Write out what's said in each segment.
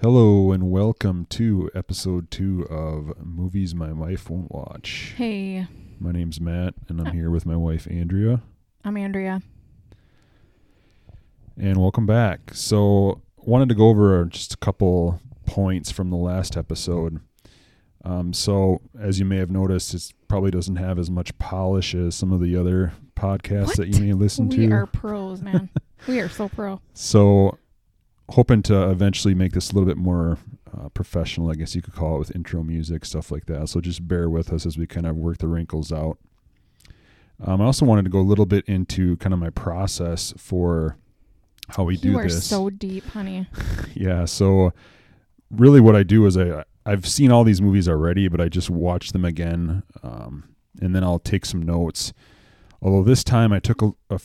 Hello and welcome to episode two of Movies My Wife Won't Watch. Hey, My name's Matt and I'm here with my wife Andrea. I'm Andrea. And welcome back. So, wanted to go over just a couple points from the last episode. Um, so, as you may have noticed, it probably doesn't have as much polish as some of the other podcasts that you may listen to. we to. are pros, man. we are so pro. So, hoping to eventually make this a little bit more uh, professional, I guess you could call it, with intro music, stuff like that. So just bear with us as we kind of work the wrinkles out. Um, I also wanted to go a little bit into kind of my process for how we do you are this. so deep, honey. yeah. So really, what I do is I I've seen all these movies already, but I just watch them again, um, and then I'll take some notes. Although this time I took a, a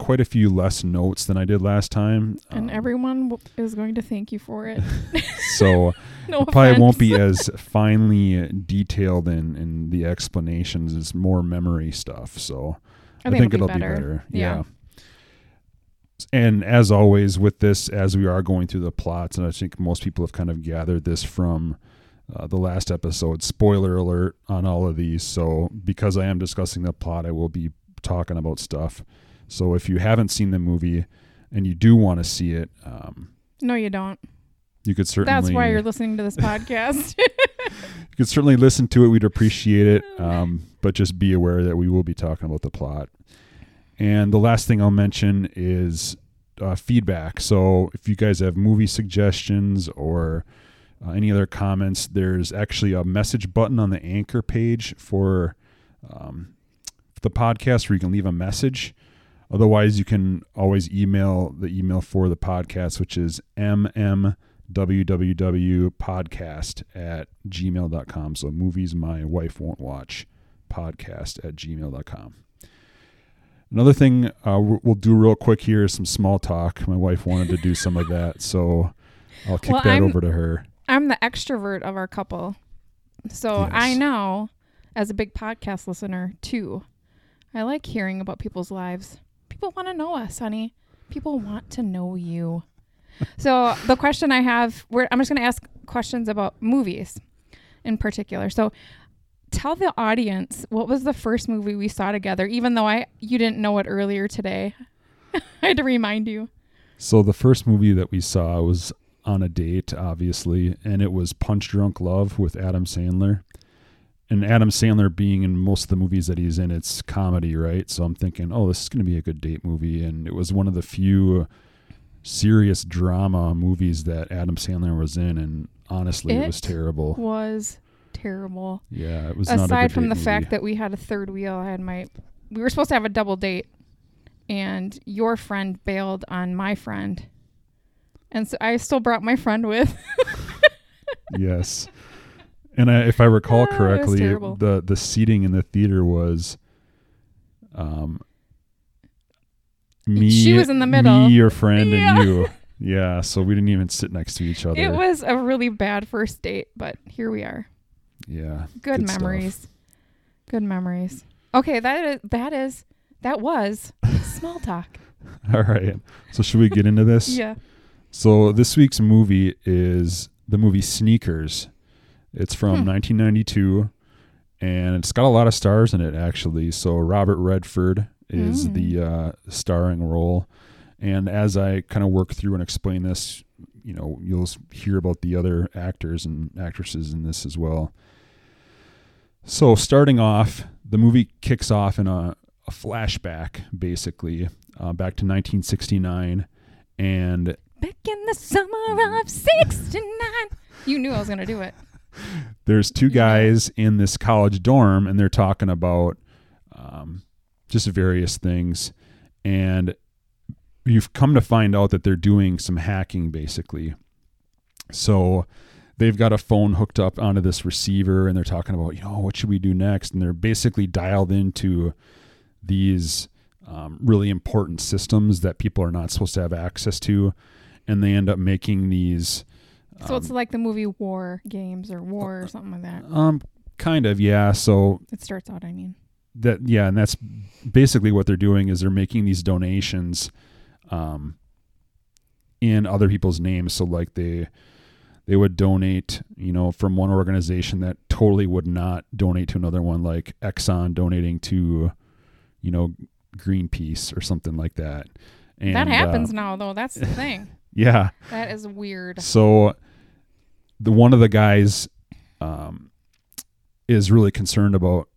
quite a few less notes than I did last time. And Um, everyone w- is going to thank you for it. so no probably won't be as finely detailed in, in the explanations. It's more memory stuff. So I, think, it'll, be better. Yeah. Yeah. And as always with this, as we are going through the plots, and I think most people have kind of gathered this from uh, the last episode. Spoiler alert on all of these. So because I am discussing the plot, I will be talking about stuff. So if you haven't seen the movie and you do want to see it, um, No, you don't. you could certainly That's why you're listening to this podcast. you could certainly listen to it. We'd appreciate it. Um, but just be aware that we will be talking about the plot. And the last thing I'll mention is uh, feedback. So if you guys have movie suggestions or uh, any other comments, there's actually a message button on the anchor page for um, the podcast where you can leave a message. Otherwise, you can always email the email for the podcast, which is mm www.podcast at gmail.com. So movies my wife won't watch podcast at gmail.com. Another thing uh, we'll do real quick here is some small talk. My wife wanted to do some of that, so I'll kick Well, that I'm- over to her. I'm the extrovert of our couple. So I know, as a big podcast listener, too, I like hearing about people's lives. People want to know us, honey. People want to know you. so the question I have, I'm just going to ask questions about movies in particular. So tell the audience what was the first movie we saw together, even though I you didn't know it earlier today. I had to remind you. So the first movie that we saw was on a date, obviously, and it was Punch Drunk Love with Adam Sandler. And Adam Sandler being in most of the movies that he's in, it's comedy, right? So I'm thinking, oh, this is going to be a good date movie. And it was one of the few serious drama movies that Adam Sandler was in. And honestly, it, was terrible. It. Was terrible. Yeah, it was not a aside from the fact that we had a third wheel i had my we were supposed to have a double date and your friend bailed on my friend and so i still brought my friend with yes. And I, if I recall Ah, correctly, the the seating in the theater was, um, me. She was in the middle. Me, your friend, Yeah. and you. Yeah. So we didn't even sit next to each other. it was a really bad first date but here we are yeah. good, Good stuff. memories good memories okay that is that is that was small talk All right. So should we get into this? yeah So this week's movie is the movie Sneakers. It's from Hmm. 1992, and it's got a lot of stars in it actually. So Robert Redford is Mm. the uh, starring role, and as I kind of work through and explain this, you know, you'll hear about the other actors and actresses in this as well. So starting off, the movie kicks off in a, a flashback, basically, uh, back to 1969, and back in the summer of 69 you knew i was gonna do it there's two guys in this college dorm and they're talking about um, just various things. And you've come to find out that they're doing some hacking basically. So they've got a phone hooked up onto this receiver and they're talking about you know what should we do next? And they're basically dialed into these um, really important systems that people are not supposed to have access to. And they end up making these so it's um, like the movie war games or war or something like that um kind of yeah so it starts out i mean that yeah and that's basically what they're doing is they're making these donations um in other people's names so like they they would donate, you know, from one organization that totally would not donate to another one, like Exxon donating to, you know, Greenpeace or something like that. And, that happens uh, now, though. That's the thing. yeah. that is weird. So the one of the guys um, is really concerned about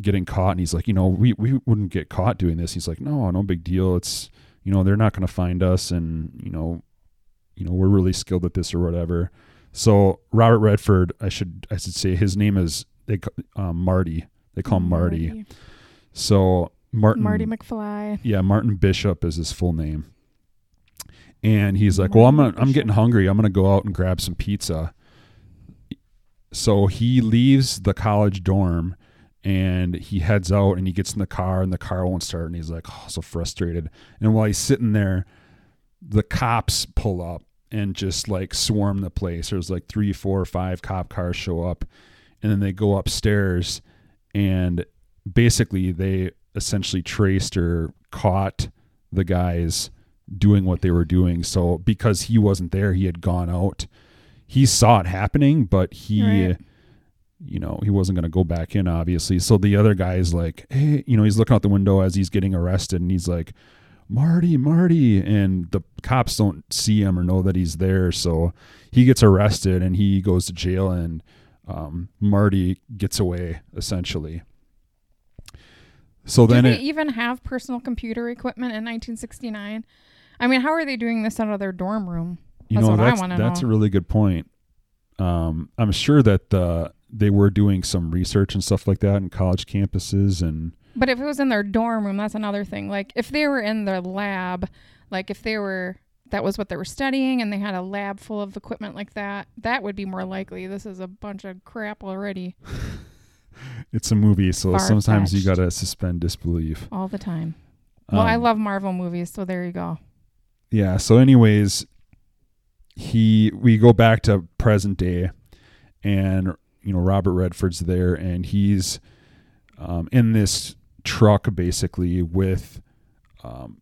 getting caught, and he's like, you know, we we wouldn't get caught doing this. He's like, no, no big deal. It's you know they're not going to find us, and you know, you know we're really skilled at this or whatever. So Robert Redford, I should I should say his name is they um, Marty. They call him Marty. So Martin Marty McFly. yeah, Martin Bishop is his full name. And he's like, "Well, I'm gonna, I'm getting hungry. I'm gonna go out and grab some pizza." So he leaves the college dorm, and he heads out and he gets in the car, and the car won't start, and he's like, "Oh, so frustrated." And while he's sitting there, the cops pull up and just like swarm the place. There's like three, four, five cop cars show up, and then they go upstairs, and basically they essentially traced or caught the guys doing what they were doing. So because he wasn't there, he had gone out. He saw it happening, but he Right. you know, he wasn't going to go back in obviously. So the other guy's like, "Hey, you know, he's looking out the window as he's getting arrested and he's like, "Marty, Marty." And the cops don't see him or know that he's there, so he gets arrested and he goes to jail and um, Marty gets away essentially. So Did then they it, even have personal computer equipment in 1969? I mean, how are they doing this out of their dorm room? You That's know I that's that's know. a really good point. Um, I'm sure that uh, they were doing some research and stuff like that in college campuses and But if it was in their dorm room, that's another thing. Like if they were in their lab, like if they were that was what they were studying and they had a lab full of equipment like that, that would be more likely. This is a bunch of crap already it's a movie, so sometimes you gotta suspend disbelief. all the time. Well, I Um, love Marvel movies, so there you go. Yeah. So, anyways, he we go back to present day, and you know Robert Redford's there, and he's um, in this truck basically with, um,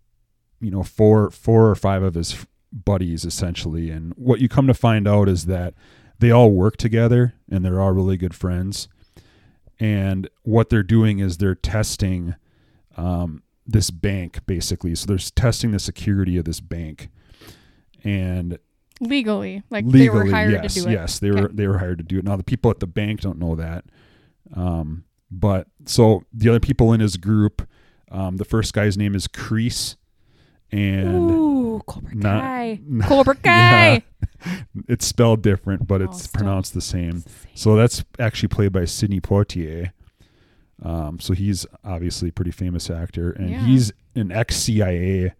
you know, four four or five of his buddies essentially, and what you come to find out is that they all work together and they're all really good friends, and what they're doing is they're testing. Um, this bank basically. So they're testing the security of this bank. And Legally, like legally they were hired yes to do it. yes they were they were hired to do it now the people at the bank don't know that um but so the other people in his group um the first guy's name is Crease and Ooh, Cobra not- Kai. Cobra Kai. Yeah. it's spelled different but Oh, it's pronounced the same the same. so that's actually played by Sidney Poitier. Um, so he's obviously a pretty famous actor, and Yeah. he's an ex CIA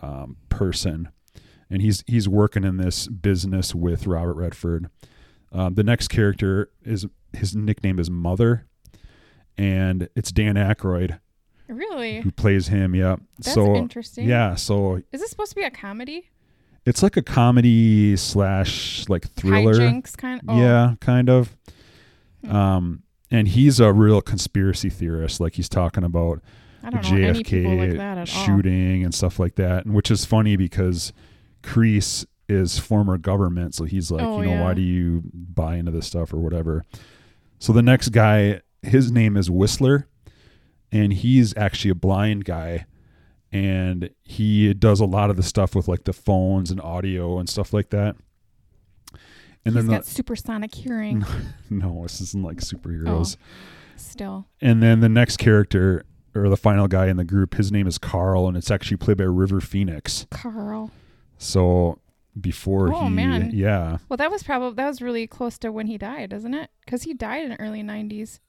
um, person, and he's he's working in this business with Robert Redford. Um, the next character is his nickname is Mother, and it's Dan Aykroyd Really? who plays him. Yeah. That's so interesting. yeah, so Is this supposed to be a comedy? it's like a comedy slash like thriller. Hijinks kind of. Yeah, kind of. Hmm. Um, and he's a real conspiracy theorist. Like he's talking about I don't know any like JFK that at all. shooting and stuff like that, and which is funny because Crease is former government, so he's like, Oh, you know, yeah. why do you buy into this stuff or whatever? So the next guy, his name is Whistler, and he's actually a blind guy, and he does a lot of the stuff with like the phones and audio and stuff like that. And He's then got supersonic hearing. no, this isn't like superheroes. Oh, still. And then the next character or the final guy in the group, his name is Carl, and it's actually played by River Phoenix. Carl. So before Oh, he, man. yeah, Well, that was probably that was really close to when he died, isn't it? Because he died in the early '90s.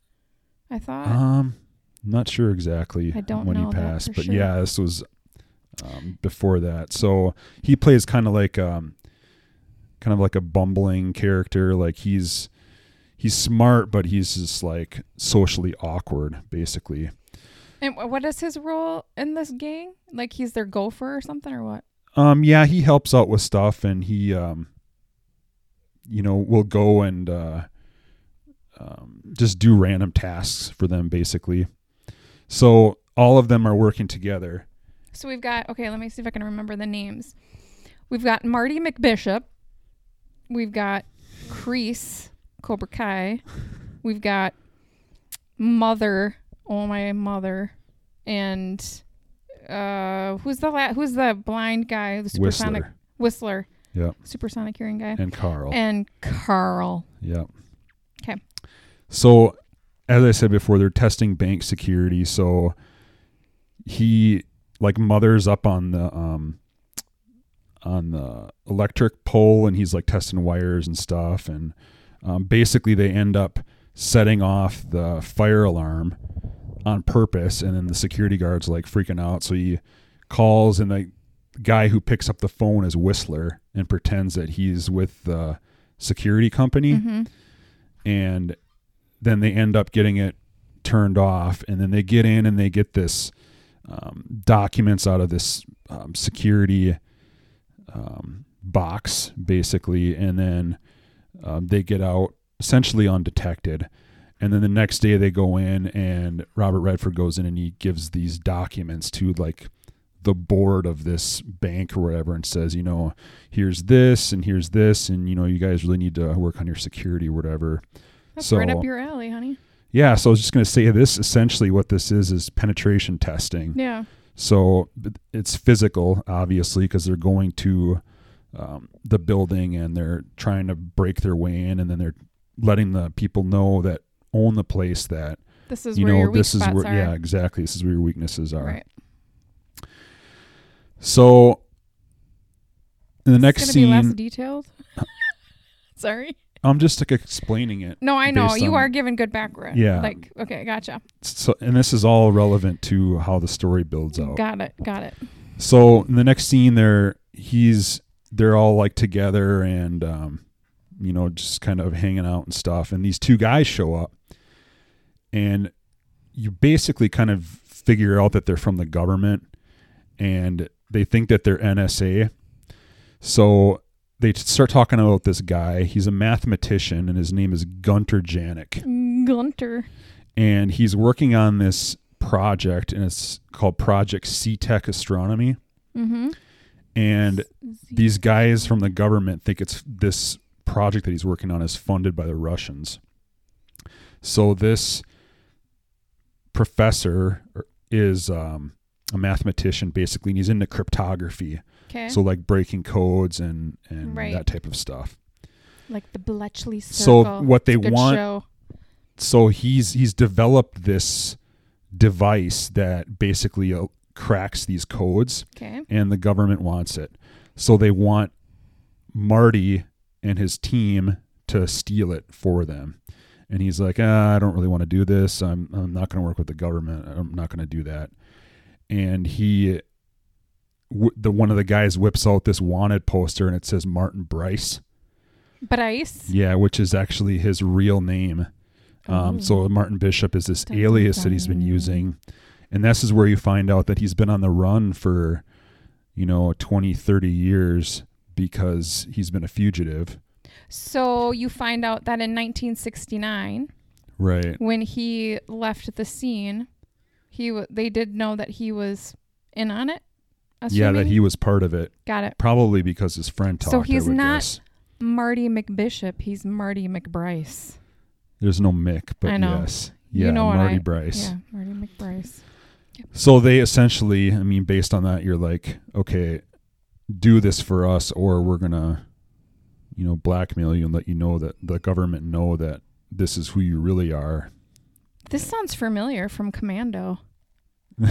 I thought. um, not sure exactly I don't when know he passed, but sure. yeah, this was um, before that. So he plays kind of like um, kind of like a bumbling character. Like he's he's smart, but he's just like socially awkward, basically. and what is his role in this gang? Like he's their gopher or something, or what? Um, yeah, he helps out with stuff, and he, um, you know, will go and uh, um, just do random tasks for them, basically. So all of them are working together. So we've got okay. Let me see if I can remember the names. We've got Marty McBishop. We've got Kreese, Cobra Kai. We've got Mother, oh my mother, and uh, who's the la- who's the blind guy, the supersonic Whistler Whistler, Yep. supersonic hearing guy, and Carl. and Carl. Yeah. Yep. 'Kay. So, as I said before, they're testing bank security. So he like mothers up on the um on the electric pole, and he's like testing wires and stuff. And um, basically, they end up setting off the fire alarm on purpose, and then the security guards like freaking out. So he calls, and the guy who picks up the phone is Whistler and pretends that he's with the security company. Hmm and then they end up getting it turned off. And then they get in and they get this um, documents out of this um, security um, box basically. And then um, they get out essentially undetected and then the next day they go in and robert redford goes in and he gives these documents to like the board of this bank or whatever and says you know here's this and here's this and you know you guys really need to work on your security or whatever That's So- right up your alley, honey. yeah, so I was just going to say this essentially what this is is penetration testing. Yeah. So it's physical, obviously, because they're going to um, the building and they're trying to break their way in, and then they're letting the people know that own the place that This is you where know this is where are. yeah exactly this is where your weaknesses are. Right. So in the next it's be less scene, detailed. Sorry. I'm just like explaining it. No, I know you on- are giving good background. Yeah. Like, okay, gotcha. So and this is all relevant to how the story builds out. Got it. Got it. So in the next scene, they're he's they're all like together and um, you know just kind of hanging out and stuff. And these two guys show up, and you basically kind of figure out that they're from the government, and they think that they're NSA. So they start talking about this guy. He's a mathematician, and his name is Gunter Janek Gunter. and he's working on this project and it's called project Setec Astronomy Mm-hmm. and these guys from the government think it's this project that he's working on is funded by the russians so this professor is um, a mathematician basically and he's into cryptography Okay. so like breaking codes and and Right. that type of stuff like the Bletchley circle. So what they It's a good want- Show. so he's he's developed this device that basically uh, cracks these codes Okay. and the government wants it so they want marty and his team to steal it for them and he's like ah, i don't really want to do this. I'm, I'm not going to work with the government. I'm not going to do that. And he w- the one of the guys whips out this wanted poster and it says martin bryce. Bryce. yeah which is actually his real name. Um, so Martin Bishop is this Dun, dun, alias that he's been using. And this is where you find out that he's been on the run for, you know, 20, 30 years because he's been a fugitive. So you find out that in 1969, Right. when he left the scene, he w- they did know that he was in on it. Yeah, that he was part of it. got it. Probably because his friend talked. So he's not- guess. Marty McBishop. He's Marty McBryce. There's no Mick, but I know. yes. You Yeah, know Marty I- Bryce. Yeah, Marty McBryce. So they essentially, I mean, based on that, you're like, okay, do this for us, or we're gonna, you know, blackmail you and let you know that the government know that this is who you really are. This sounds familiar from Commando.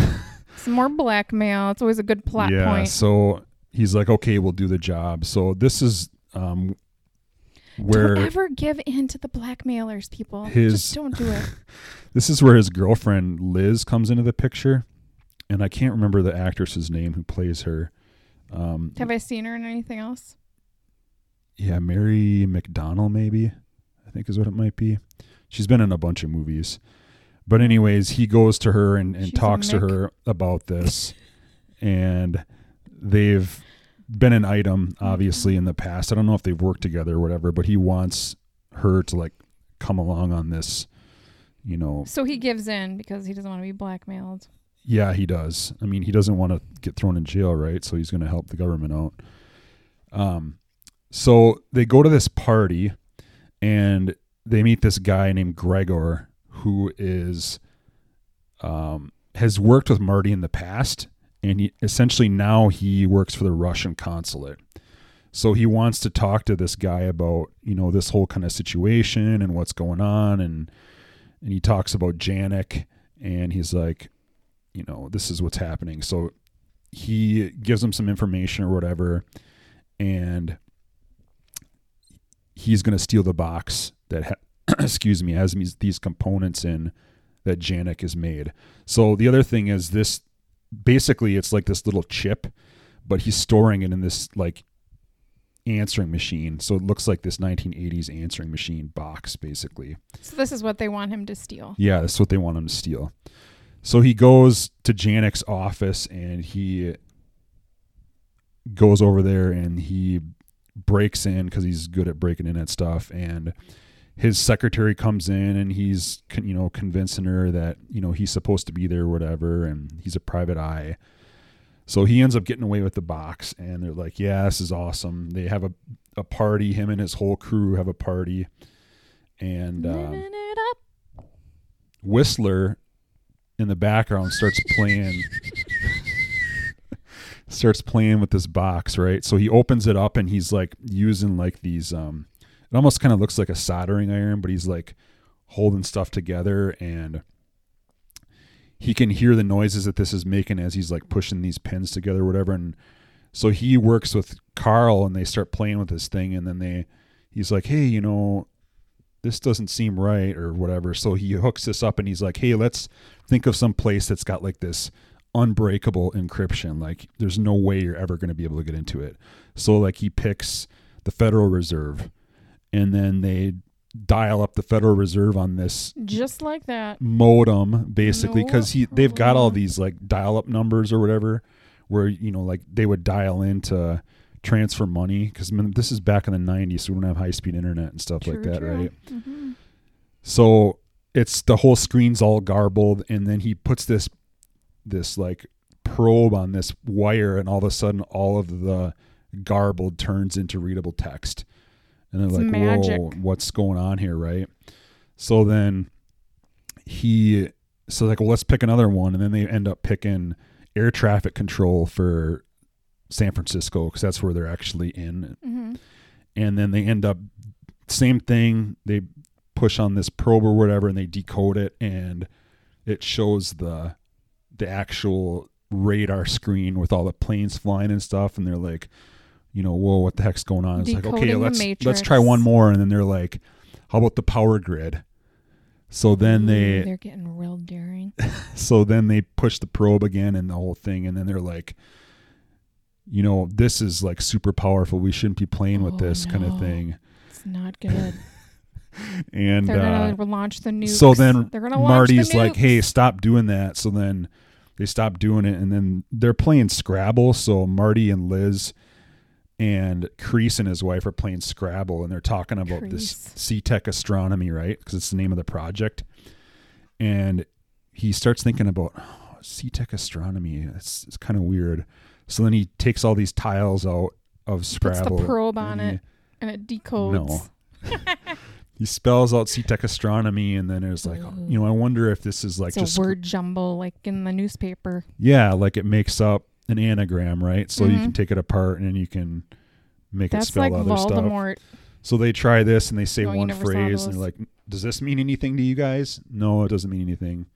Some more blackmail. It's always a good plot yeah. point. So he's like, okay, we'll do the job. So this is um, where don't ever give in to the blackmailers, people. His- Just don't do it. this is where his girlfriend Liz comes into the picture, and I can't remember the actress's name who plays her. Um, Have I seen her in anything else? Yeah, Mary McDonnell, maybe I think is what it might be. She's been in a bunch of movies, but anyways, he goes to her and, and She's talks to her about this, and they've been an item obviously in the past. I don't know if they've worked together or whatever, but he wants her to like come along on this. You know, So he gives in because he doesn't want to be blackmailed. yeah, he does. I mean, he doesn't want to get thrown in jail, right? So he's going to help the government out. Um, so they go to this party, and they meet this guy named Gregor who is um, has worked with Marty in the past, and he, essentially now he works for the Russian consulate. So he wants to talk to this guy about you know this whole kind of situation and what's going on, and and he talks about Janek, and he's like, you know, this is what's happening. So he gives him some information or whatever, and he's going to steal the box that ha- excuse me has these, components in that Janek is made. So the other thing is this basically it's like this little chip, but he's storing it in this like answering machine. So it looks like this 1980s answering machine box basically. So this is what they want him to steal. Yeah, that's what they want him to steal. So he goes to Janek's office and he goes over there and he breaks in because he's good at breaking in at stuff and his secretary comes in and he's you know convincing her that you know he's supposed to be there or whatever and he's a private eye. So he ends up getting away with the box and they're like yeah this is awesome. They have a, a party. Him and his whole crew have a party and um, whistler in the background starts playing starts playing with this box right? So he opens it up and he's like using like these um it almost kind of looks like a soldering iron but he's like holding stuff together and he can hear the noises that this is making as he's like pushing these pins together whatever. And so he works with carl and they start playing with this thing and then they he's like hey you know this doesn't seem right or whatever. So he hooks this up and he's like hey let's think of some place that's got like this unbreakable encryption like there's no way you're ever going to be able to get into it so like he picks the federal reserve and then they dial up the federal reserve on this Just like that. modem basically because he they've got all these like dial up numbers or whatever where you know like they would dial in to transfer money because this is back in the 90s so we don't have high speed internet and stuff like that true. right Mhm. so it's the whole screen's all garbled and then he puts this this like probe on this wire and all of a sudden all of the garbled turns into readable text. And they're It's like magic. whoa what's going on here? Right? So then he so like well let's pick another one. And then they end up picking air traffic control for san francisco because that's where they're actually in. Mhm. and then they end up same thing they push on this probe or whatever and they decode it and it shows the the actual radar screen with all the planes flying and stuff and they're like you know whoa what the heck's going on? It's like okay Decoding let's let's try one more and then they're like how about the power grid? So then Ooh, they they're getting real daring. so then they push the probe again and the whole thing and then they're like you know this is like super powerful. We shouldn't be playing with Oh, this kind of thing. It's not good. and They're uh, gonna launch the nukes. so then they're gonna launch the marty's like hey stop doing that so then they stop doing it and then they're playing scrabble so marty and liz and Crease and his wife are playing Scrabble, and they're talking about this Setec Astronomy, right? Because it's the name of the project. And he starts thinking about oh, Setec Astronomy. It's, it's kind of weird. So then he takes all these tiles out of Scrabble. puts the probe on and it and it decodes. No. He spells out Setec Astronomy, and then it's like, Ooh. you know, I wonder if this is like it's just a word jumble like in the newspaper. yeah, like it makes up an anagram, right? So you Mhm. can take it apart and you can make it spell like other stuff. So they try this and they say Oh, you one phrase and they're like, "Does this mean anything to you guys?" No, it doesn't mean anything.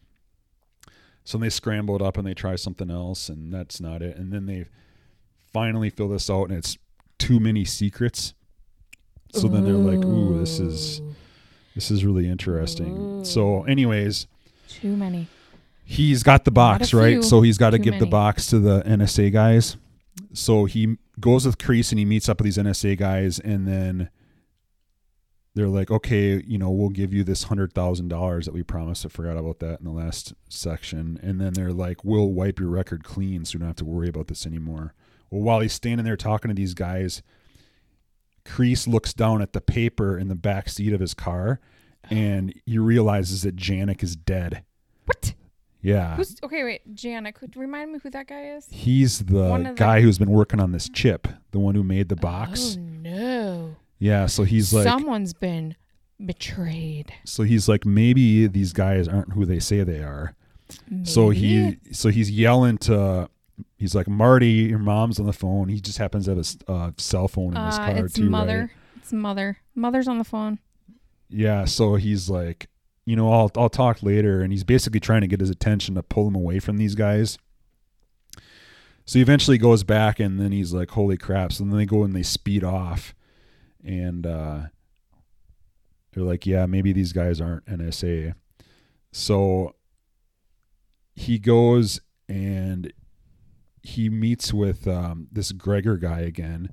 So they scramble it up and they try something else, and that's not it. And then they finally fill this out, and it's too many secrets. So then they're like, "Ooh, this is this is really interesting." So, anyways, too many. he's got the Not a box right? few, so he's got to too give the many. box to the nsa guys. So he goes with crease and he meets up with these nsa guys and then they're like okay you know we'll give you this hundred thousand dollars that we promised. I forgot about that in the last section. And then they're like we'll wipe your record clean so you don't have to worry about this anymore. Well while he's standing there talking to these guys crease looks down at the paper in the back seat of his car and he realizes that Janek is dead What? yeah Who's okay? Wait, you remind me who that guy is? He's the of the- guy who's been working on this chip, the one who made the box. Oh no! Yeah, so he's like, someone's been Betrayed. So he's like, maybe these guys aren't who they say they are. So he so he's yelling to he's like Marty, your mom's on the phone. He just happens to have a uh, cell phone in his uh, car it's too, mother. right? It's mother. Mother's on the phone. Yeah, so he's like, you know, I'll I'll talk later, and he's basically trying to get his attention to pull him away from these guys. So he eventually goes back, and then he's like, "Holy crap!" So then they go and they speed off, and uh, they're like, "Yeah, maybe these guys aren't NSA." So he goes and he meets with um, this Gregor guy again,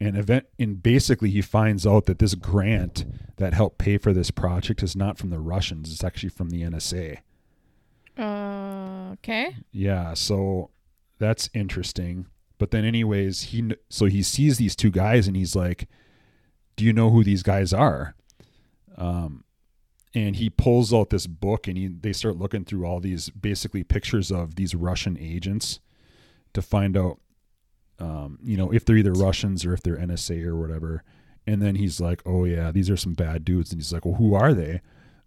and event and basically he finds out that this grant that helped pay for this project is not from the Russians; it's actually from the NSA. Uh, okay. Yeah, so that's interesting. But then, anyways, he so he sees these two guys and he's like, "Do you know who these guys are?" Um, and he pulls out this book and he, they start looking through all these basically pictures of these Russian agents to find out, um, you know, if they're either Russians or if they're NSA or whatever. And then he's like, "Oh yeah, these are some bad dudes." And he's like, "Well, who are they?"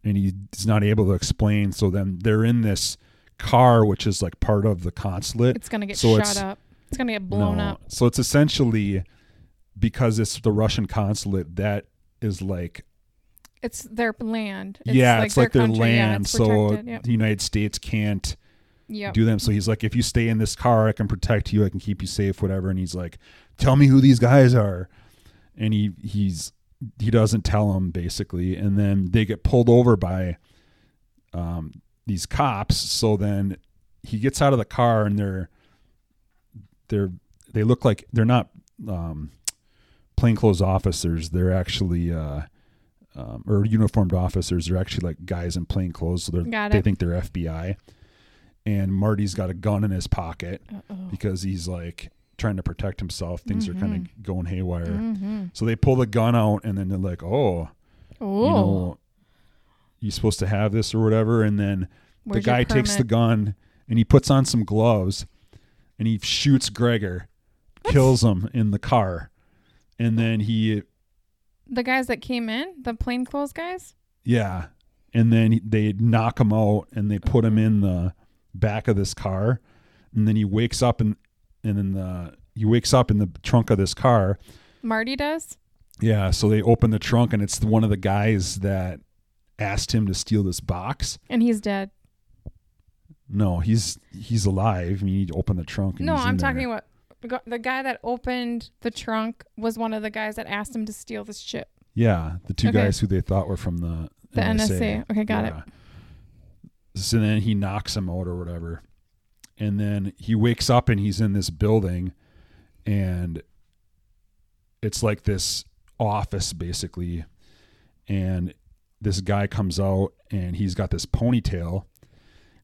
And he's not able to explain. So then they're in this car, which is like part of the consulate. It's gonna get So shot it's- up. It's gonna get blown No. up. So it's essentially because it's the Russian consulate that is like It's their land. yeah, it's like their country. Yeah, land. it's so. Yep. the United States can't Do them. So he's like, if you stay in this car, I can protect you. I can keep you safe, whatever. And he's like, tell me who these guys are. And he he's he doesn't tell them basically, and then they get pulled over by um, these cops. So then he gets out of the car, and they're they're they look like they're not um, plainclothes officers. They're actually uh, um, or uniformed officers. They're actually like guys in plain clothes. So they're, they think they're FBI. And Marty's got a gun in his pocket Uh-oh. because he's like trying to protect himself. Things are kind of going haywire. Mm-hmm. So they pull the gun out, and then they're like, "Oh, you know, you supposed to have this or whatever." And then Where's the guy takes the gun and he puts on some gloves, and he shoots Gregor, kills him in the car, and then he, The guys that came in, the plainclothes guys. yeah, and then they knock him out and they put him in the back of this car, and then he wakes up and and then the he wakes up in the trunk of this car. Marty does. Yeah, so they open the trunk and it's one of the guys that asked him to steal this box. And he's dead. No, he's he's alive. I mean, you open the trunk. And No, I'm there. talking about the guy that opened the trunk was one of the guys that asked him to steal this chip. Yeah, the two Okay. guys who they thought were from the The NSA. Okay, got it. it. So then he knocks him out or whatever, and then he wakes up and he's in this building, and it's like this office basically, and this guy comes out and he's got this ponytail,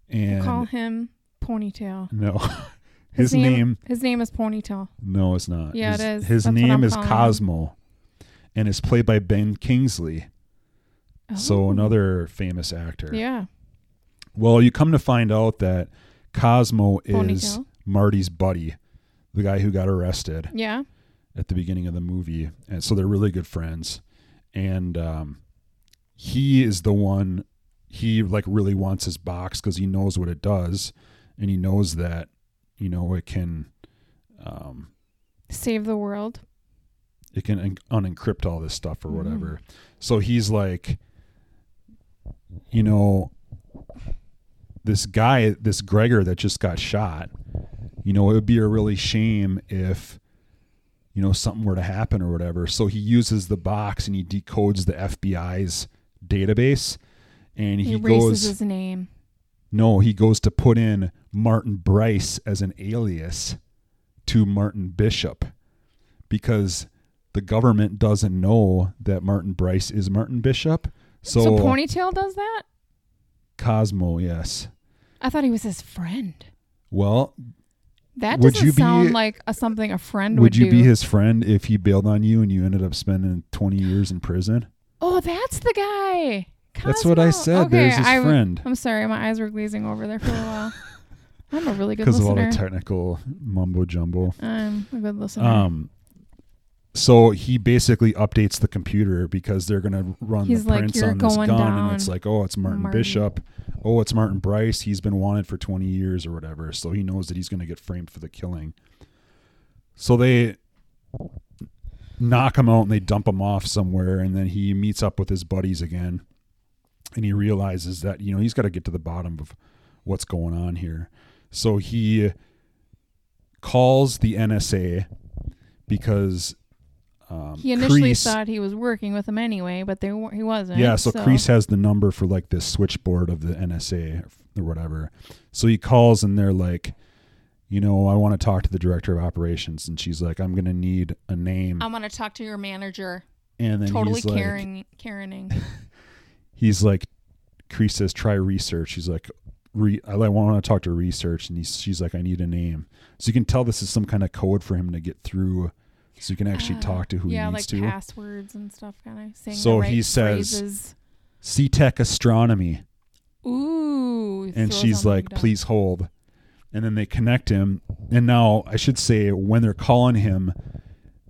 and Call him Ponytail. no, his, name, His name is Ponytail. no, it's not. Yeah, his, it is. His That's name is calling him. Cosmo, and it's played by Ben Kingsley. Oh. So another famous actor. Yeah. Well, you come to find out that Cosmo is Ponytail. Marty's buddy, the guy who got arrested Yeah. at the beginning of the movie, and so they're really good friends. And um, he is the one. He like really wants his box because he knows what it does, and he knows that you know it can, um, Save the world. it can un- unencrypt all this stuff or Mm. whatever. So he's like, you know, this guy, this Gregor that just got shot, you know, it would be a really shame if, you know, something were to happen or whatever. So he uses the box and he decodes the FBI's database and He he, goes, his name. no, he goes to put in Martin Bryce as an alias to Martin Bishop because the government doesn't know that Martin Bryce is Martin Bishop. So, So, Ponytail does that? Cosmo, yes. I thought he was his friend. Well, That Would doesn't you be- sound like a, something a friend would would, you do. be his friend if he bailed on you and you ended up spending 20 years in prison? oh, that's the guy. That's what I said. Okay, There's his I, friend. I'm sorry, my eyes were glazing over there for a while. I'm a really good Because of all listener. the technical mumbo jumbo. I'm a good listener. Um, so he basically updates the computer because they're gonna run He's the like, prints "You're on this gun, down, and it's like, oh, it's Martin, Martin." Bishop. Oh, it's Martin Bryce. He's been wanted for 20 years or whatever. So he knows that he's gonna get framed for the killing. So they knock him out and they dump him off somewhere, and then he meets up with his buddies again, and he realizes that you know he's got to get to the bottom of what's going on here. So he calls the NSA because um, He initially Crease- thought he was working with them anyway, but they he wasn't. yeah, so, Crease has the number for like this switchboard of the NSA or whatever. So he calls and they're like, you know, I want to talk to the director of operations, and she's like, I'm gonna need a name, I'm gonna talk to your manager. and then Totally he's like, caring, caring. he's like, Crease says, try research. He's like, Re- I want to talk to research, and he's, she's like, I need a name. So you can tell this is some kind of code for him to get through, so you can actually Ah, talk to who yeah, he like needs to. Yeah, passwords and stuff, kind of saying. So the right he says- phrases. Setec Astronomy. "Ooh," and she's like, down. please hold. And then they connect him. And now I should say when they're calling him,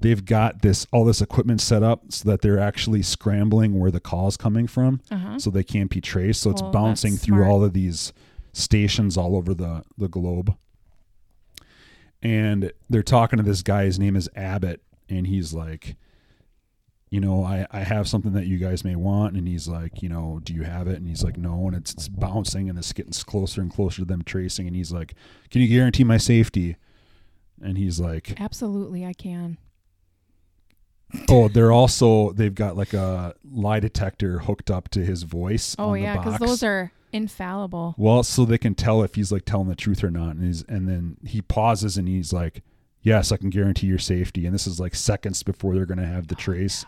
they've got this all this equipment set up so that they're actually scrambling where the call's coming from Uh-huh. so they can't be traced. So it's Oh, bouncing through smart. all of these stations all over the, the globe. And they're talking to this guy, his name is Abbott, and he's like, you know, I, I have something that you guys may want. And he's like, you know, do you have it? And he's like, no. And it's, it's bouncing and it's getting closer and closer to them tracing. And he's like, can you guarantee my safety? And he's like, Absolutely, I can. oh, they're also, they've got like a lie detector hooked up to his voice. Oh yeah, because those are infallible. Well, so they can tell if he's like telling the truth or not. And he's and then he pauses and he's like, Yes, I can guarantee your safety. And this is like seconds before they're gonna have the trace.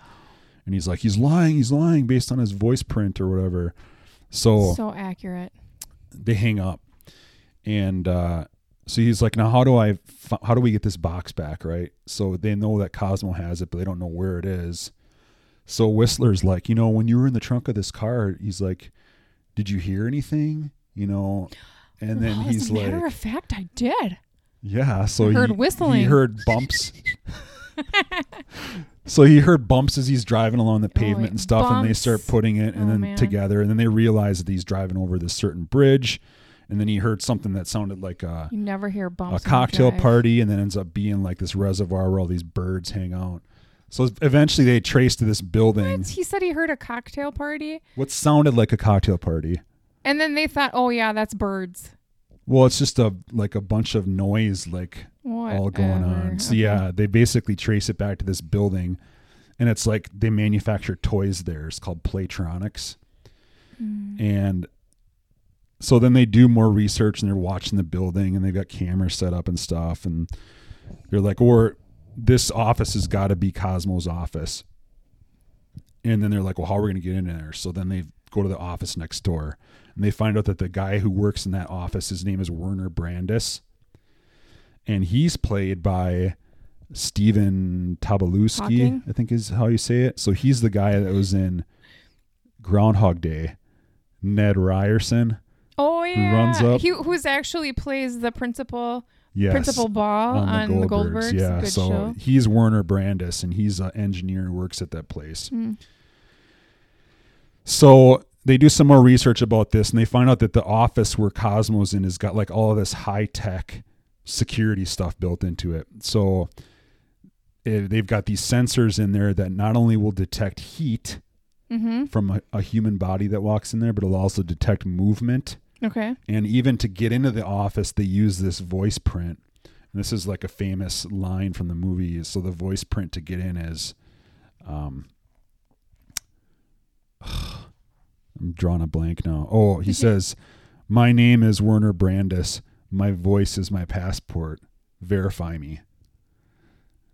And he's like, He's lying, he's lying based on his voice print or whatever. So, So accurate. they hang up. And uh so he's like, now how do I, how do we get this box back, right? So they know that Cosmo has it, but they don't know where it is. So Whistler's like, you know, when you were in the trunk of this car, he's like, did you hear anything? You know, and then Well, he's as a matter like, of fact, I did. yeah. So he heard he, whistling. He heard bumps. so he heard bumps as he's driving along the oh, pavement and stuff, and they start putting it and Oh, then man. together, and then they realize that he's driving over this certain bridge, and then he heard something that sounded like a You never hear bumps. a cocktail party, and then ends up being like this reservoir where all these birds hang out. So eventually they trace to this building. What? He said he heard a cocktail party, What sounded like a cocktail party. and then they thought, "Oh yeah, that's birds." Well, it's just a like a bunch of noise, like What? all going on. So yeah, they basically trace it back to this building, and it's like they manufacture toys there. It's called Playtronics, hmm. and so then they do more research and they're watching the building and they've got cameras set up and stuff, and they're like, or this office has got to be Cosmo's office. And then they're like, well, how are we going to get in there? So then they go to the office next door and they find out that the guy who works in that office, his name is Werner Brandes. And he's played by Stephen Tobolowsky, I think is how you say it. So he's the guy that was in Groundhog Day, Ned Ryerson. Oh yeah, runs up. He who's actually plays the principal Yes. principal ball on, the Goldbergs. Yeah, Good so show. he's Werner Brandes, and he's an engineer who works at that place. Mm. So they do some more research about this, and they find out that the office where Cosmo's in has got like all of this high tech security stuff built into it. So eh, they've got these sensors in there that not only will detect heat Mm-hmm. from a, a human body that walks in there, but it'll also detect movement. Okay. And even to get into the office, they use this voice print. And this is like a famous line from the movie. So the voice print to get in is, um, I'm drawing a blank now. Oh, he says, "My name is Werner Brandes. My voice is my passport. Verify me."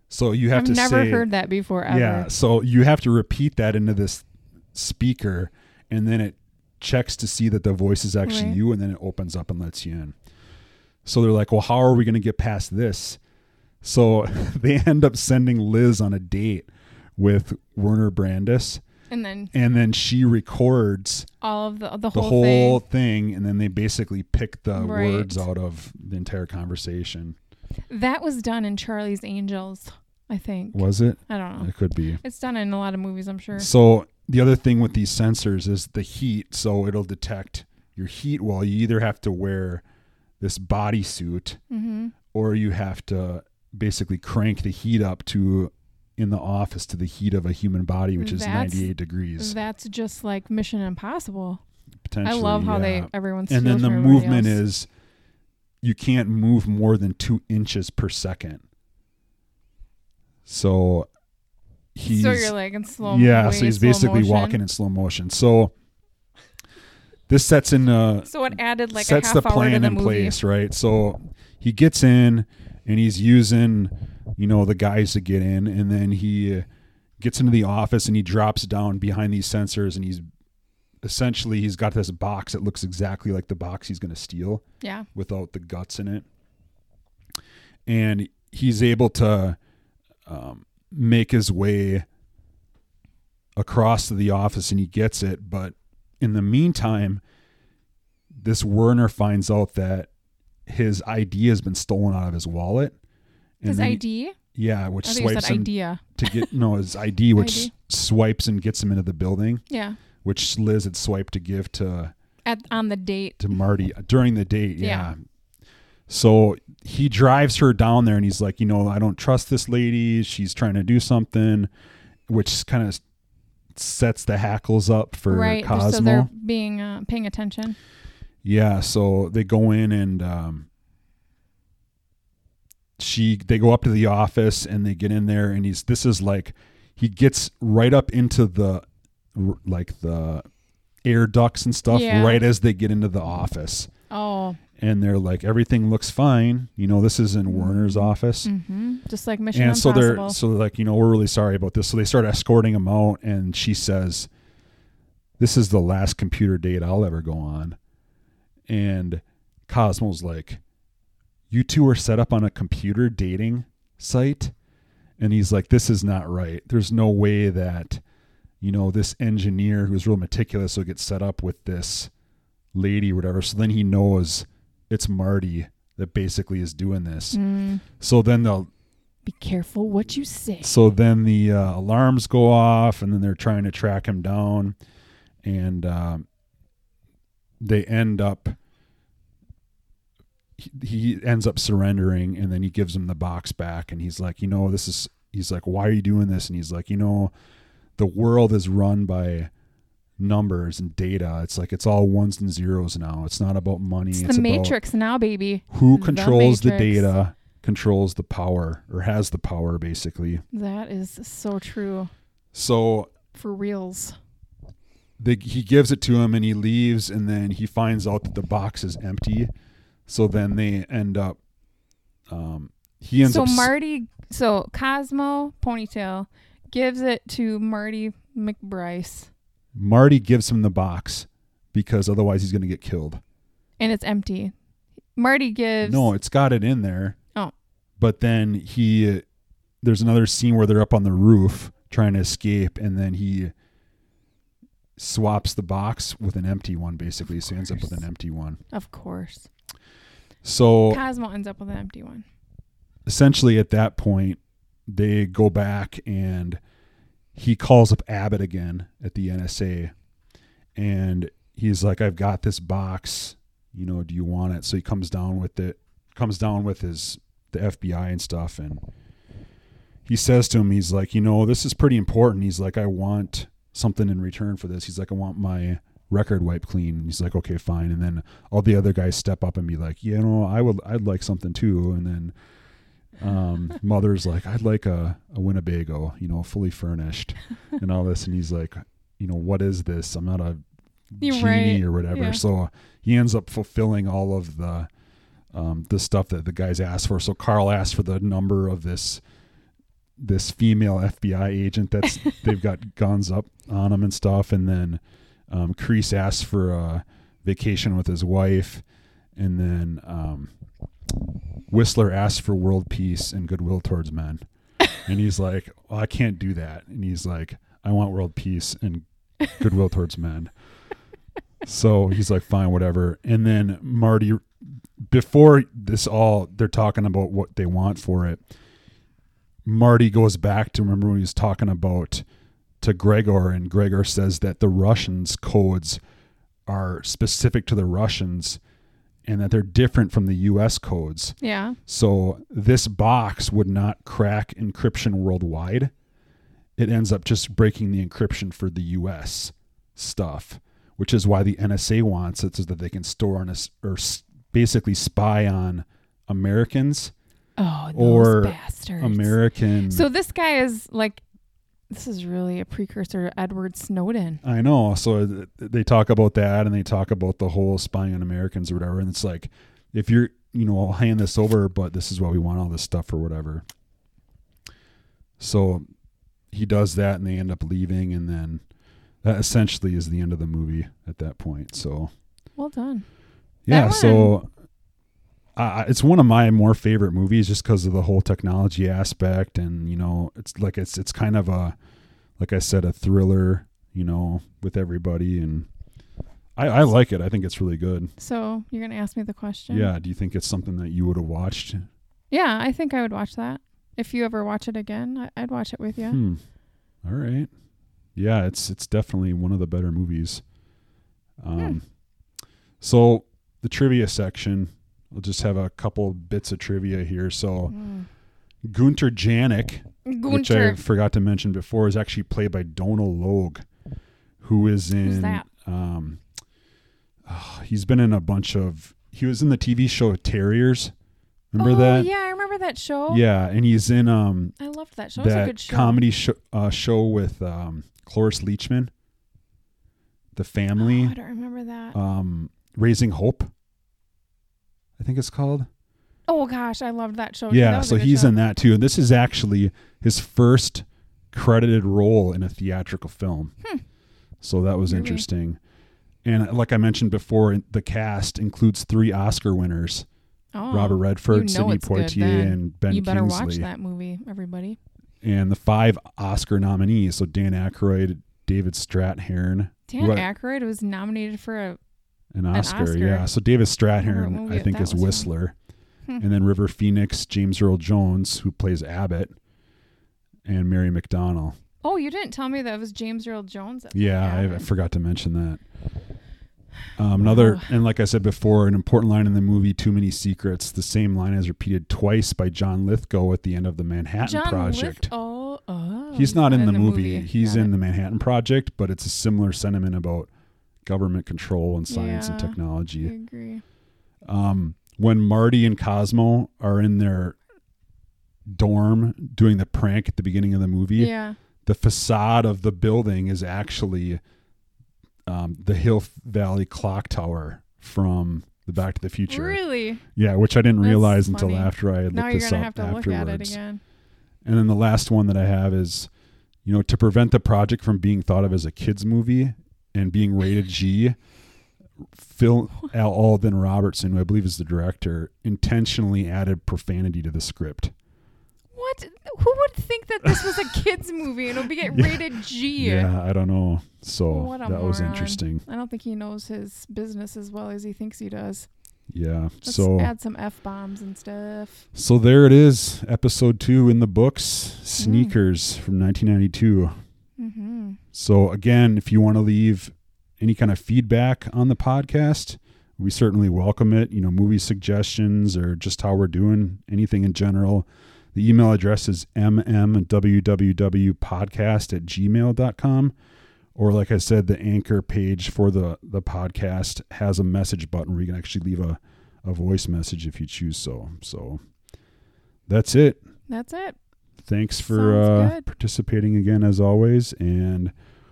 So you have I've to never say, heard that before ever. yeah, so you have to repeat that into this speaker, and then it checks to see that the voice is actually Right. you, and then it opens up and lets you in. So they're like, well, how are we going to get past this? So they end up sending Liz on a date with Werner Brandes, And then and then she records all of the the the whole, whole thing. thing, and then they basically pick the Right. words out of the entire conversation. That was done in Charlie's Angels. I think. Was it? I don't know. It could be. It's done in a lot of movies, I'm sure. So the other thing with these sensors is the heat. So it'll detect your heat. Well, you either have to wear this bodysuit Mm-hmm. or you have to basically crank the heat up to in the office to the heat of a human body, which is That's- 98 degrees. That's just like Mission Impossible. Potentially, I love how yeah. they everyone. and then the movement else. is you can't move more than two inches per second. So he's so you're like in slow. Motion. Yeah, so he's basically motion. walking in slow motion. So this sets in uh So it added like sets a half the plan the in movie. place, right? So he gets in and he's using, you know, the guys to get in, and then he gets into the office and he drops down behind these sensors, and he's essentially he's got this box that looks exactly like the box he's going to steal Yeah. without the guts in it, and he's able to um, make his way across to the office, and he gets it, but in the meantime, this Werner finds out that his ID has been stolen out of his wallet. And His ID. yeah, which swipes him idea. to get no his ID, which ID. swipes and gets him into the building, Yeah. which Liz had swiped to give to At on the date. to Marty during the date. Yeah. Yeah. So he drives her down there, and he's like, you know, I don't trust this lady. She's trying to do something, which kind of sets the hackles up for right. Cosmo. So they're being uh, paying attention. Yeah, so they go in and um, she they go up to the office and they get in there and he's this is like he gets right up into the like the air ducts and stuff Yeah. right as they get into the office Oh. And they're like everything looks fine. You know this is in Werner's office. Mm-hmm. Just like Mission and so they're so they're like you know we're really sorry about this. So they start escorting him out and she says this is the last computer date i'll ever go on. And cosmo's like you two are set up on a computer dating site? And he's like this is not right. There's no way that you know this engineer who's real meticulous will get set up with this lady or whatever. So then he knows it's marty that basically is doing this Mm. so then they'll Be careful what you say. so then the uh, alarms go off, and then they're trying to track him down, and um, they end up. He, he ends up surrendering, and then he gives him the box back, and he's like, you know, this is. He's like, why are you doing this? And he's like, you know, the world is run by numbers and data. It's like it's all ones and zeros now. It's not about money. It's, it's the Matrix now, baby. who The controls the data controls the power or has the power basically. That is so true. So For reals. they, he gives it to him and he leaves and then he finds out that the box is empty. So then they end up um he ends so up s- Marty, so Cosmo Ponytail gives it to Marty McBryce, Marty gives him the box because otherwise he's going to get killed. and it's empty. Marty gives. No, it's got it in there. Oh. But then he there's another scene where they're up on the roof trying to escape and then he swaps the box with an empty one basically. So he ends up with an empty one. Of course. So Cosmo ends up with an empty one. essentially at that point they go back and he calls up Abbott again at the NSA and he's like I've got this box. You know do you want it? So he comes down with it comes down with his the FBI and stuff. And he says to him he's like you know this is pretty important. He's like I want something in return for this. He's like I want my record wiped clean. And he's like okay fine. And then all the other guys step up and be like you know I would I'd like something too. And then um, mother's like, I'd like a, a Winnebago, you know, fully furnished and all this. And he's like, you know, what is this? I'm not a You're genie right. or whatever. Yeah. So he ends up fulfilling all of the, um, the stuff that the guys asked for. So Carl asked for the number of this, this female FBI agent that's they've got guns up on him and stuff. And then, um, Crease asked for a vacation with his wife. And then, um, Whistler asks for world peace and goodwill towards men. and he's like, well, I can't do that. And he's like, I want world peace and goodwill towards men. So he's like, fine, whatever. And then Marty, before this all, they're talking about what they want for it. Marty goes back to remember when he was talking about to Gregor, and Gregor says that the Russians' codes are specific to the Russians and that they're different from the US codes. Yeah. So this box would not crack encryption worldwide. It ends up just breaking the encryption for the US stuff, which is why the NSA wants it so that they can store on us or basically spy on Americans, Oh, those Or bastards. American. So this guy is like, this is really a precursor to Edward Snowden. I know. So th- they talk about that and they talk about the whole spying on Americans or whatever. And it's like, if you're, you know, I'll hand this over, but this is why we want all this stuff or whatever. So he does that and they end up leaving. And then that essentially is the end of the movie at that point. So, Well done. yeah. So uh, it's one of my more favorite movies just because of the whole technology aspect. And, you know, it's like, it's, it's kind of a, like I said, a thriller, you know, with everybody. And I, I like it. I think it's really good. So you're gonna ask me the question? Yeah. Do you think it's something that you would have watched? Yeah, I think I would watch that. If you ever watch it again, I- I'd watch it with you. Hmm. All right. Yeah, it's it's definitely one of the better movies. Um, so the trivia section. We'll just have a couple bits of trivia here. So Mm. Gunter Janek, which I forgot to mention before, is actually played by Donal Logue, who is in. Who's that? Um, ah, he's been in a bunch of. He was in the TV show Terriers. Remember oh, that? Yeah, I remember that show. Yeah, and he's in um I loved that show. It was a that good show. comedy sh- uh, show with um, Cloris Leachman, The Oh, Family, I don't remember that. um, Raising Hope. I think it's called. oh gosh, I loved that show. too. That yeah, so he's show. in that too. And this is actually his first credited role in a theatrical film. Hmm. So that was Really? interesting. And like I mentioned before, the cast includes three Oscar winners: Oh, Robert Redford, you know Sidney Poitier, and Ben you better Kingsley. watch that movie, everybody. And the five Oscar nominees: so Dan Aykroyd, David Strathairn, Dan Aykroyd was nominated for a. An Oscar, Oscar. yeah. So David Strathairn, I think, is. Whistler, Hmm. and then River Phoenix, James Earl Jones, who plays Abbott, and Mary McDonnell. Oh, you didn't tell me that was James Earl Jones. Yeah, I, I forgot to mention that. Um, another, Wow. and like I said before, an important line in the movie "Too Many Secrets." The same line is repeated twice by John Lithgow at the end of the Manhattan John Project. Lith- oh, oh. he's not in, the, movie. movie. He's Got in it. the Manhattan Project, but it's a similar sentiment about government control and science and technology. I agree. um, when Marty and Cosmo are in their dorm doing the prank at the beginning of the movie, Yeah. the facade of the building is actually um, the Hill Valley Clock Tower from the Back to the Future. Really? Yeah, which I didn't That's realize until after I had Now looked you're this up have to afterwards. look at it again. And then the last one that I have is, you know, to prevent the project from being thought of as a kids movie and being rated G, Phil Al Alden Robertson, who I believe is the director, intentionally added profanity to the script. What? Who would think that this was a kids movie and it would be get Yeah. rated G? Yeah, I don't know. So that was interesting. I don't think he knows his business as well as he thinks he does. Yeah. Let's so add some f bombs and stuff. so there it is, episode two in the books, Mm. Sneakers from 1992. Mm-hmm. So again, if you want to leave any kind of feedback on the podcast, we certainly welcome it. You know, movie suggestions or just how we're doing, anything in general. The email address is mmwwwpodcast at gmail.com. Or like I said, the anchor page for the, the podcast has a message button where you can actually leave a, a voice message if you choose so. So that's it. That's it. Thanks for uh, participating again as always, and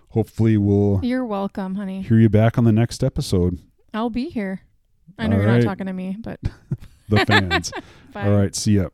hopefully we'll You're welcome, honey. hear you back on the next episode. I'll be here. I know All you're right. not talking to me, but The fans. All right, see ya.